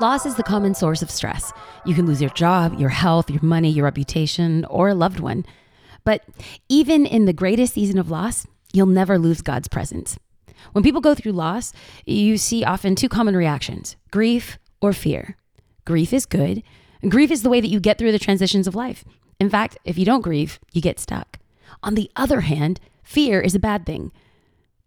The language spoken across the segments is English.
Loss is the common source of stress. You can lose your job, your health, your money, your reputation, or a loved one. But even in the greatest season of loss, you'll never lose God's presence. When people go through loss, you see often two common reactions grief or fear. Grief is good. Grief is the way that you get through the transitions of life. In fact, if you don't grieve, you get stuck. On the other hand, fear is a bad thing.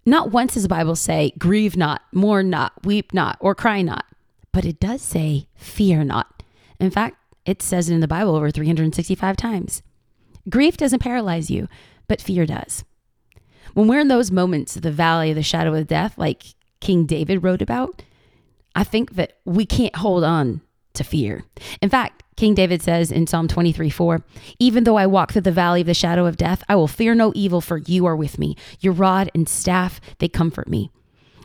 Not once does the Bible say, grieve not, mourn not, weep not, or cry not but it does say, fear not. In fact, it says it in the Bible over 365 times. Grief doesn't paralyze you, but fear does. When we're in those moments of the valley of the shadow of death, like King David wrote about, I think that we can't hold on to fear. In fact, King David says in Psalm 23 4, Even though I walk through the valley of the shadow of death, I will fear no evil, for you are with me. Your rod and staff, they comfort me.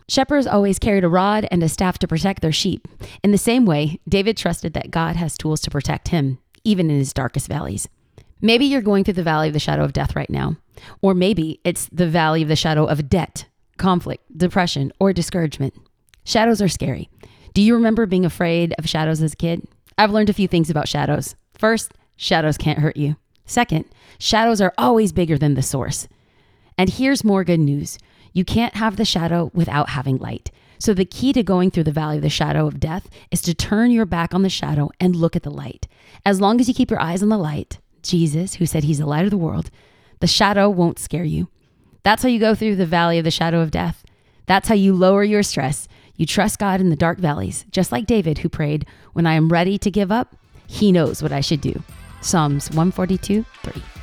Shepherds always carried a rod and a staff to protect their sheep. In the same way, David trusted that God has tools to protect him, even in his darkest valleys. Maybe you're going through the valley of the shadow of death right now, or maybe it's the valley of the shadow of debt, conflict, depression, or discouragement. Shadows are scary. Do you remember being afraid of shadows as a kid? I've learned a few things about shadows. First, shadows can't hurt you. Second, shadows are always bigger than the source. And here's more good news you can't have the shadow without having light. So, the key to going through the valley of the shadow of death is to turn your back on the shadow and look at the light. As long as you keep your eyes on the light, Jesus, who said he's the light of the world, the shadow won't scare you. That's how you go through the valley of the shadow of death. That's how you lower your stress. You trust God in the dark valleys, just like David, who prayed, When I am ready to give up, he knows what I should do. Psalms 142 3.